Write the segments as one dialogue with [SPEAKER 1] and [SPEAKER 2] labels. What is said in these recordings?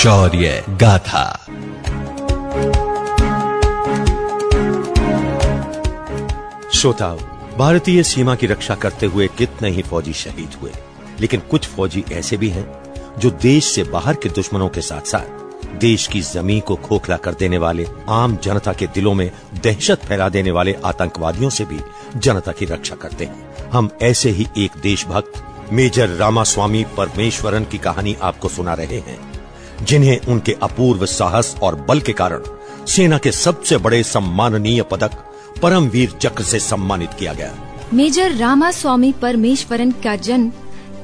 [SPEAKER 1] शौर्य गाथा।
[SPEAKER 2] श्रोताओ, भारतीय सीमा की रक्षा करते हुए कितने ही फौजी शहीद हुए, लेकिन कुछ फौजी ऐसे भी हैं जो देश से बाहर के दुश्मनों के साथ साथ देश की ज़मीन को खोखला कर देने वाले, आम जनता के दिलों में दहशत फैला देने वाले आतंकवादियों से भी जनता की रक्षा करते हैं। हम ऐसे ही एक देशभक्त, मेजर रामास्वामी परमेश्वरन की कहानी आपको सुना रहे हैं। जिन्हें उनके अपूर्व साहस और बल के कारण सेना के सबसे बड़े सम्माननीय पदक परमवीर चक्र से सम्मानित किया गया।
[SPEAKER 3] मेजर रामास्वामी परमेश्वरन का जन्म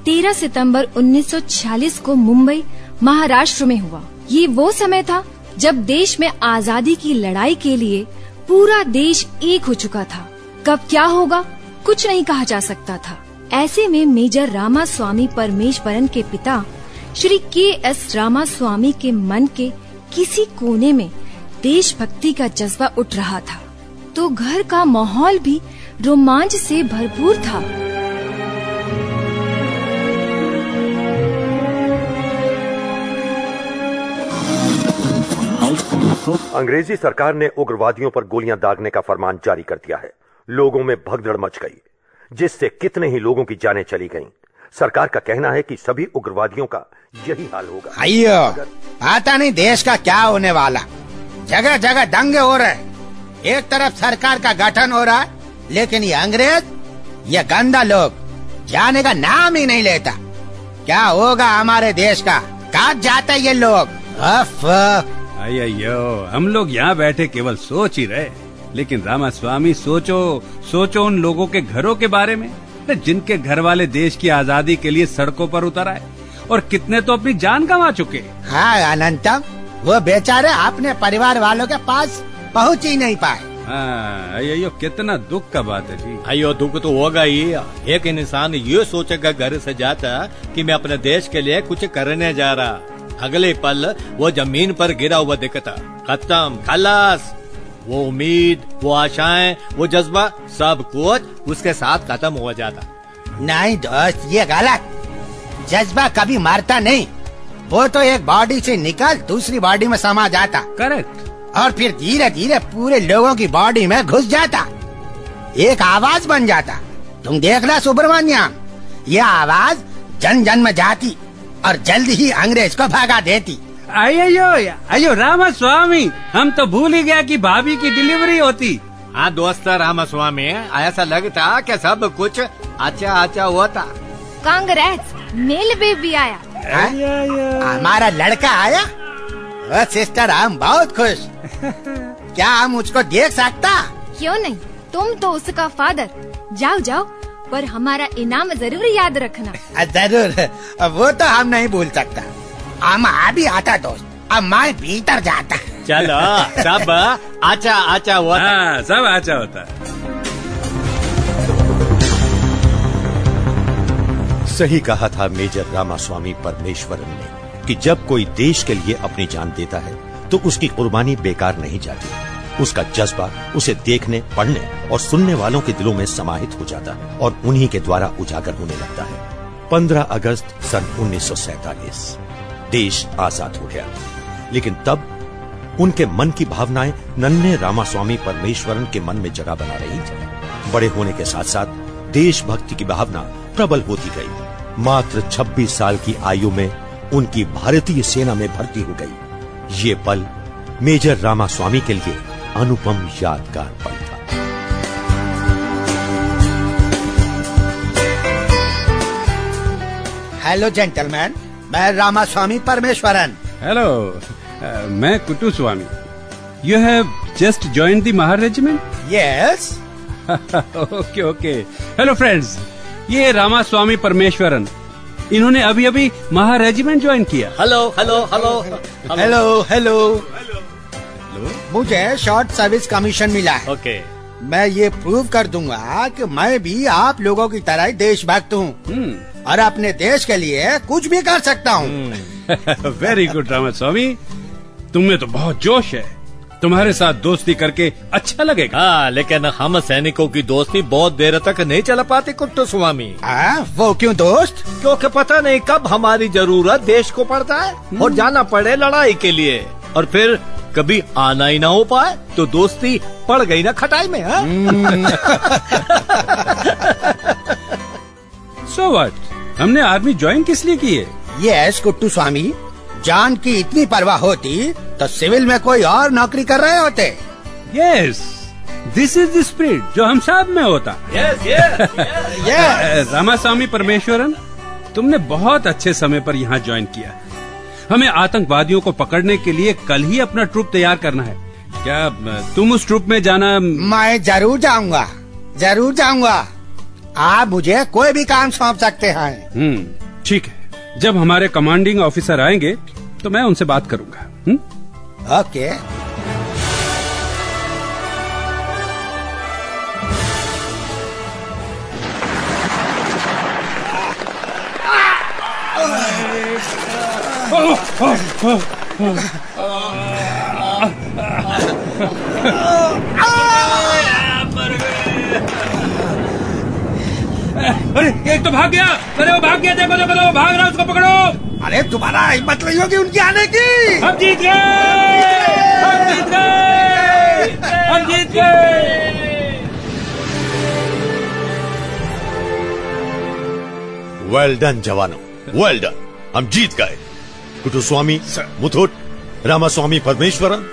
[SPEAKER 3] 13 सितंबर 1946 को मुंबई, महाराष्ट्र में हुआ। ये वो समय था जब देश में आज़ादी की लड़ाई के लिए पूरा देश एक हो चुका था। कब क्या होगा, कुछ नहीं कहा जा सकता था। ऐसे में मेजर रामा स्वामी परमेश्वरन के पिता श्री के एस रामास्वामी के मन के किसी कोने में देशभक्ति का जज्बा उठ रहा था तो घर का माहौल भी रोमांच से भरपूर था
[SPEAKER 2] अंग्रेज़ी सरकार ने उग्रवादियों पर गोलियाँ दागने का फरमान जारी कर दिया है लोगों में भगदड़ मच गई, जिससे कितने ही लोगों की जानें चली गईं। सरकार का कहना है कि सभी उग्रवादियों का यही हाल होगा।
[SPEAKER 4] अयो पता नहीं देश का क्या होने वाला। जगह जगह दंगे हो रहे एक तरफ़ सरकार का गठन हो रहा है लेकिन ये अंग्रेज़ ये गंदा लोग जाने का नाम ही नहीं लेता। क्या होगा हमारे देश का? कहा जाते ये लोग? अफ
[SPEAKER 5] अयो हम लोग यहाँ बैठे केवल सोच ही रहे लेकिन रामास्वामी सोचो सोचो उन लोगों के घरों के बारे में। जिनके घर वाले देश की आज़ादी के लिए सड़कों पर उतर आए और कितने तो अपनी जान गंवा चुके
[SPEAKER 4] हाँ? अनंतम वो बेचारे अपने परिवार वालों के पास पहुँच ही नहीं पाए।
[SPEAKER 5] हाँ, अयो कितना दुख का बात है जी।
[SPEAKER 6] अयो दुख तो होगा ही। एक इंसान ये सोचेगा घर से जाता कि मैं अपने देश के लिए कुछ करने जा रहा। अगले पल वो ज़मीन पर गिरा हुआ दिखता। खत्म। खलास। वो उम्मीद वो आशाएँ वो जज्बा सब कुछ उसके साथ खत्म हो जाता।
[SPEAKER 4] नहीं दोस्त ये गलत। जज्बा कभी मारता नहीं। वो तो एक बॉडी से निकल दूसरी बॉडी में समा जाता।
[SPEAKER 5] करेक्ट।
[SPEAKER 4] और फिर धीरे धीरे पूरे लोगों की बॉडी में घुस जाता। एक आवाज़ बन जाता। तुम देखना सुब्रमण्यम? ये आवाज़ जन जन में जाती और जल्द ही अंग्रेज़ को भगा देती।
[SPEAKER 5] अयो अयो रामा स्वामी हम तो भूल ही गया कि भाभी की डिलीवरी होती।
[SPEAKER 6] हाँ दोस्त रामा स्वामी ऐसा लगता कि सब कुछ अच्छा अच्छा होता।
[SPEAKER 3] कांग्रेस मेल बेबी आया।
[SPEAKER 4] हमारा लड़का आया? ओ सिस्टर हम बहुत खुश। क्या हम उसको देख सकता?
[SPEAKER 3] क्यों नहीं? तुम तो उसका फादर जाओ जाओ पर हमारा इनाम ज़रूर याद रखना।
[SPEAKER 4] ज़रूर। वो तो हम नहीं भूल सकता। हम अभी आता दोस्त। अब मैं भीतर जाता।
[SPEAKER 6] चलो सब आचा आचा होता।
[SPEAKER 5] हाँ, सब आचा होता।
[SPEAKER 2] सही कहा था मेजर रामास्वामी परमेश्वरन ने कि जब कोई देश के लिए अपनी जान देता है तो उसकी कुर्बानी बेकार नहीं जाती। उसका जज्बा उसे देखने पढ़ने और सुनने वालों के दिलों में समाहित हो जाता है और उन्हीं के द्वारा उजागर होने लगता है। 15 अगस्त सन उन्नीस देश आज़ाद हो गया। लेकिन तब उनके मन की भावनाएँ नन्हे रामास्वामी परमेश्वरन के मन में जगह बना रही थी। बड़े होने के साथ साथ देशभक्ति की भावना प्रबल होती गई। मात्र 26 साल की आयु में उनकी भारतीय सेना में भर्ती हो गई। ये पल मेजर रामास्वामी के लिए अनुपम यादगार पल था।
[SPEAKER 4] हेलो जेंटलमैन मैं रामास्वामी परमेश्वरन।
[SPEAKER 5] हेलो मैं Kuttu Swamy. You have just join the Mahar regiment
[SPEAKER 4] yes
[SPEAKER 5] okay okay hello friends ये रामा स्वामी परमेश्वरन। इन्होंने अभी अभी महा रेजिमेंट ज्वाइन किया
[SPEAKER 6] hello hello hello
[SPEAKER 4] hello hello मुझे शॉर्ट सर्विस कमीशन मिला है।
[SPEAKER 6] ओके
[SPEAKER 4] मैं ये प्रूव कर दूँगा कि मैं भी आप लोगों की तरह देशभक्त हूँ।
[SPEAKER 5] हम्म
[SPEAKER 4] और अपने देश के लिए कुछ भी कर सकता हूँ।
[SPEAKER 5] वेरी गुड रामा स्वामी तुम्हें तो बहुत जोश है। तुम्हारे साथ दोस्ती करके अच्छा लगेगा।
[SPEAKER 6] हाँ लेकिन हम सैनिकों की दोस्ती बहुत देर तक नहीं चला पाती कुट्टू स्वामी।
[SPEAKER 4] हाँ, वो क्यों दोस्त?
[SPEAKER 6] क्योंकि पता नहीं कब हमारी ज़रूरत देश को पड़ता है और जाना पड़े लड़ाई के लिए। और फिर कभी आना ही ना हो पाए तो दोस्ती पड़ गई ना खटाई में हाँ?
[SPEAKER 5] सो व्हाट हमने आर्मी ज्वाइन किस लिए की है?
[SPEAKER 4] यस कुट्टू स्वामी। जान की इतनी परवाह होती तो सिविल में कोई और नौकरी कर रहे होते।
[SPEAKER 5] Yes this is the spirit जो हम सब में होता।
[SPEAKER 6] Yes, yes,
[SPEAKER 4] yes
[SPEAKER 5] Ramaswamy Parameswaran तुमने बहुत अच्छे समय पर यहाँ ज्वाइन किया। हमें आतंकवादियों को पकड़ने के लिए कल ही अपना ट्रुप तैयार करना है। क्या तुम उस ट्रुप में जाना
[SPEAKER 4] मैं ज़रूर जाऊँगा ज़रूर जाऊँगा। आप मुझे कोई भी काम सौंप सकते हैं।
[SPEAKER 5] हम्म ठीक है। जब हमारे कमांडिंग ऑफिसर आएँगे तो मैं उनसे बात करूँगा हम्म?
[SPEAKER 4] ओके।
[SPEAKER 5] अरे एक तो भाग गया। अरे वो भाग गया देखो देखो देखो, भाग रहा है, उसको पकड़ो।
[SPEAKER 4] अरे तुम्हारा हिम्मत नहीं होगी उनकी आने की।
[SPEAKER 5] हम जीत गए। हम जीत गए। हम जीत गए।
[SPEAKER 2] वेल डन जवानों। वेल डन हम जीत गए। कुटु स्वामी मुथुट रामास्वामी परमेश्वरन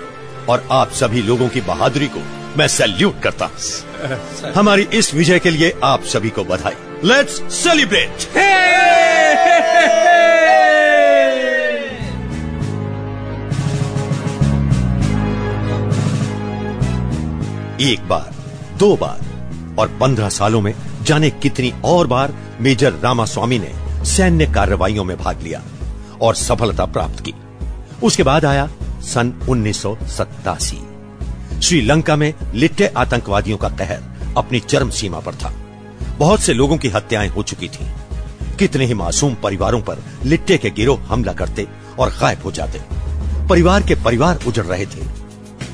[SPEAKER 2] और आप सभी लोगों की बहादुरी को मैं सैल्यूट करता हूँ। हमारी इस विजय के लिए आप सभी को बधाई। लेट्स सेलिब्रेट एक बार, दो बार और पंद्रह सालों में जाने कितनी और बार मेजर रामास्वामी ने सैन्य कार्रवाइयों में भाग लिया और सफलता प्राप्त की। उसके बाद आया सन उन्नीस सौ सत्तासी। श्रीलंका में लिट्टे आतंकवादियों का कहर अपनी चरम सीमा पर था बहुत से लोगों की हत्याएँ हो चुकी थीं। कितने ही मासूम परिवारों पर लिट्टे के गिरोह हमला करते और गायब हो जाते परिवार के परिवार उजड़ रहे थे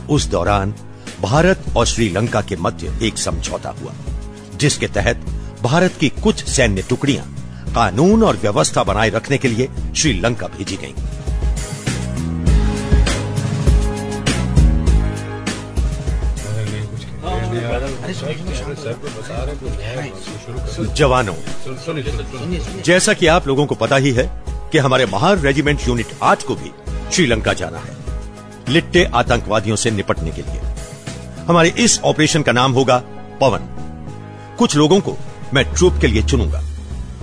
[SPEAKER 2] उस दौरान भारत और श्रीलंका के मध्य एक समझौता हुआ, जिसके तहत भारत की कुछ सैन्य टुकड़ियाँ कानून और व्यवस्था बनाए रखने के लिए श्रीलंका भेजी गईं। जवानों, जैसा कि आप लोगों को पता ही है कि हमारे महार रेजिमेंट यूनिट आठ को भी श्रीलंका जाना है, लिट्टे आतंकवादियों से निपटने के लिए। हमारे इस ऑपरेशन का नाम होगा पवन। कुछ लोगों को मैं ट्रूप के लिए चुनूँगा।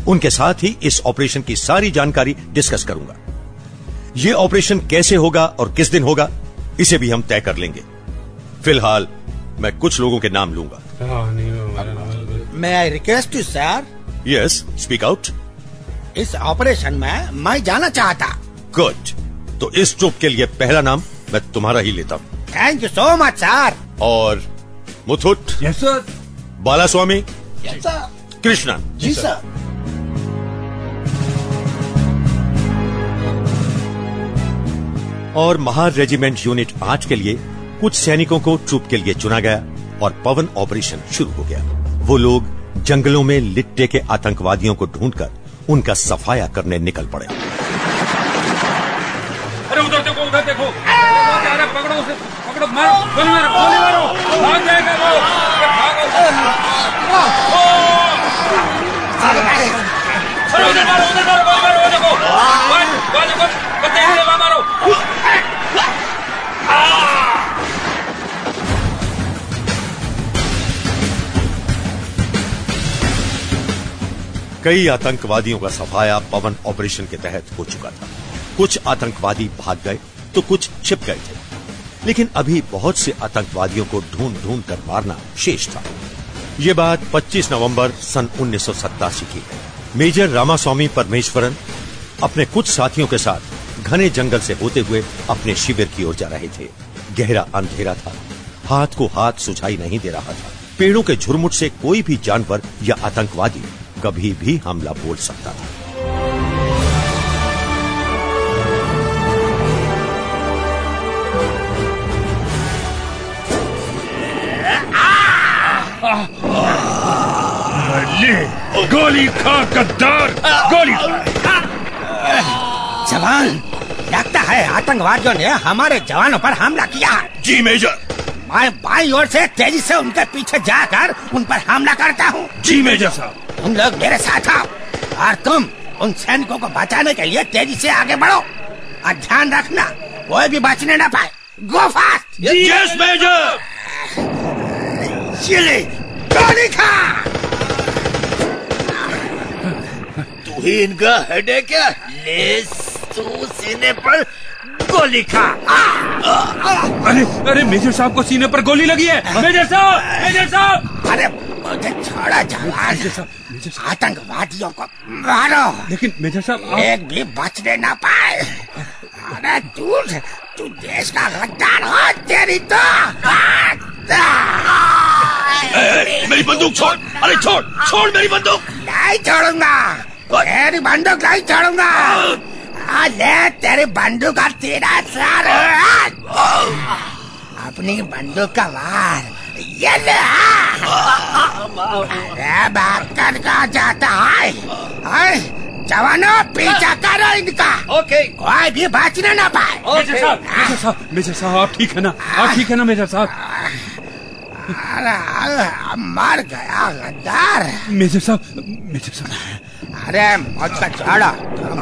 [SPEAKER 2] उनके साथ ही इस ऑपरेशन की सारी जानकारी डिस्कस करूँगा। यह ऑपरेशन कैसे होगा और किस दिन होगा, इसे भी हम तय कर लेंगे। फ़िलहाल, मैं कुछ लोगों के नाम लूँगा।
[SPEAKER 4] मैं I request you sir
[SPEAKER 2] yes speak out
[SPEAKER 4] इस ऑपरेशन में मैं जाना चाहता।
[SPEAKER 2] गुड तो इस ट्रूप के लिए पहला नाम मैं तुम्हारा ही लेता हूँ।
[SPEAKER 4] Thank you so much sir
[SPEAKER 2] और Muthoot.
[SPEAKER 5] Yes sir
[SPEAKER 2] Balaswamy. Krishna.
[SPEAKER 4] जी सर
[SPEAKER 2] और महार रेजिमेंट यूनिट आठ के लिए कुछ सैनिकों को ट्रूप के लिए चुना गया। और पवन ऑपरेशन शुरू हो गया। वो लोग जंगलों में लिट्टे के आतंकवादियों को ढूंढकर उनका सफाया करने निकल पड़े।
[SPEAKER 5] अरे उधर देखो उधर देखो। अरे पकड़ो उसे। पकड़ो, मारो, गोली मारो गोली मारो। भाग जाएगा वो अरे उधर मारो उधर मारो गोली मारो देखो गोली गोली बंदे हैं मारो।
[SPEAKER 2] कई आतंकवादियों का सफाया पवन ऑपरेशन के तहत हो चुका था। कुछ आतंकवादी भाग गए तो कुछ छिप गए थे। लेकिन अभी बहुत से आतंकवादियों को ढूंढ ढूंढ कर मारना शेष था। ये बात 25 नवंबर सन उन्नीस सौ सतासी की है। मेजर रामास्वामी परमेश्वरन अपने कुछ साथियों के साथ घने जंगल से होते हुए अपने शिविर की ओर जा रहे थे। गहरा अंधेरा था। हाथ को हाथ सुझाई नहीं दे रहा था। पेड़ों के झुरमुट से कोई भी जानवर या आतंकवादी कभी भी हमला बोल सकता था।
[SPEAKER 1] गोली खा गद्दार गोली
[SPEAKER 4] जवान लगता है आतंकवादियों ने हमारे जवानों पर हमला किया है।
[SPEAKER 1] जी मेजर।
[SPEAKER 4] मैं बाई ओर से तेज़ी से उनके पीछे जाकर उन पर हमला करता हूँ।
[SPEAKER 1] जी मेजर साहब।
[SPEAKER 4] तुम लोग मेरे साथ आओ और तुम उन सैनिकों को बचाने के लिए तेज़ी से आगे बढ़ो और ध्यान रखना कोई भी बचने ना पाए। गो फास्ट
[SPEAKER 1] यस मेजर
[SPEAKER 4] चिली गोली खा!
[SPEAKER 1] तू ही इनका हेड है। क्या ले तू सीने पर गोली खा।
[SPEAKER 5] अरे अरे मेजर साहब को सीने पर गोली लगी है। मेजर साहब मेजर साहब!
[SPEAKER 4] अरे मुझे छोड़ो जवान आतंकवादियों को मारो।
[SPEAKER 5] लेकिन मेजर साहब आप
[SPEAKER 4] एक भी बचने ना पाए। अरे तू तू देश का गद्दार हो तेरी तो
[SPEAKER 1] मेरी बंदूक छोड़। अरे छोड़। छोड़ मेरी बंदूक।
[SPEAKER 4] नहीं छोड़ूँगा। तेरी बंदूक नहीं छोड़ूँगा। आ, ले तेरी बंदूक और तेरा सर। अपनी बंदूक का वार। ये ले अरे भागकर कहा जाता है। जवानों पीछा करो इनका।
[SPEAKER 1] ओके।
[SPEAKER 4] कोई भी बचने ना पाए।
[SPEAKER 5] मेजर साहब मेजर साहब मेजर साहब आप ठीक है ना? आप ठीक है ना मेजर साहब?
[SPEAKER 4] अरे मर गया गद्दार।
[SPEAKER 5] मेजर साहब मेजर साहब।
[SPEAKER 4] अरे छोड़ो। तुम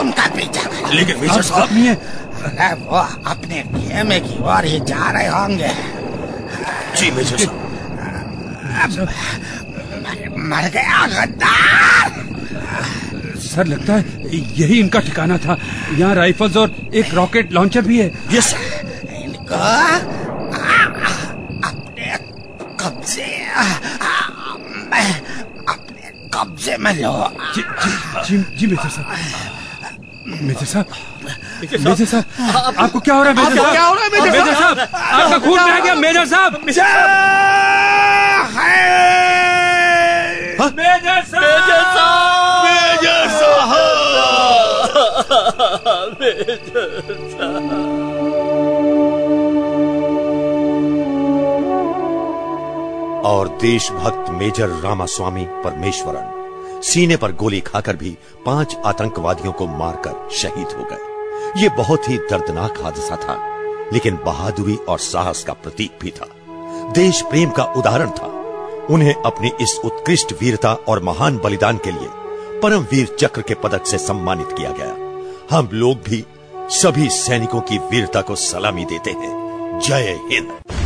[SPEAKER 4] उनका पीछा
[SPEAKER 1] लेकिन मेजर साहब
[SPEAKER 5] नहीं है
[SPEAKER 4] अरे वो अपने खेमे की ओर ही जा रहे होंगे।
[SPEAKER 1] जी मेजर साहब।
[SPEAKER 4] मर, मर गया गद्दार।
[SPEAKER 5] सर लगता है यही इनका ठिकाना था। यहाँ राइफल्स और एक रॉकेट लॉन्चर भी है।
[SPEAKER 1] यस
[SPEAKER 4] इनको आ, अपने कब्जे मैं अपने कब्जे में लो।
[SPEAKER 5] जी जी जी, जी मेजर साहब। मेजर साहब मेजर साहब आपको क्या हो रहा है मेजर साहब
[SPEAKER 1] क्या हो रहा है, मेजर
[SPEAKER 5] साहब? आपका खून बह गया मेजर साहब। मेजर साहब।
[SPEAKER 1] मेजर
[SPEAKER 2] और देशभक्त मेजर रामास्वामी परमेश्वरन सीने पर गोली खाकर भी पाँच आतंकवादियों को मारकर शहीद हो गए। ये बहुत ही दर्दनाक हादसा था, लेकिन बहादुरी और साहस का प्रतीक भी था। देश प्रेम का उदाहरण था। उन्हें अपनी इस उत्कृष्ट वीरता और महान बलिदान के लिए परम वीर चक्र के पदक से सम्मानित किया गया। हम लोग भी सभी सैनिकों की वीरता को सलामी देते हैं। जय हिंद।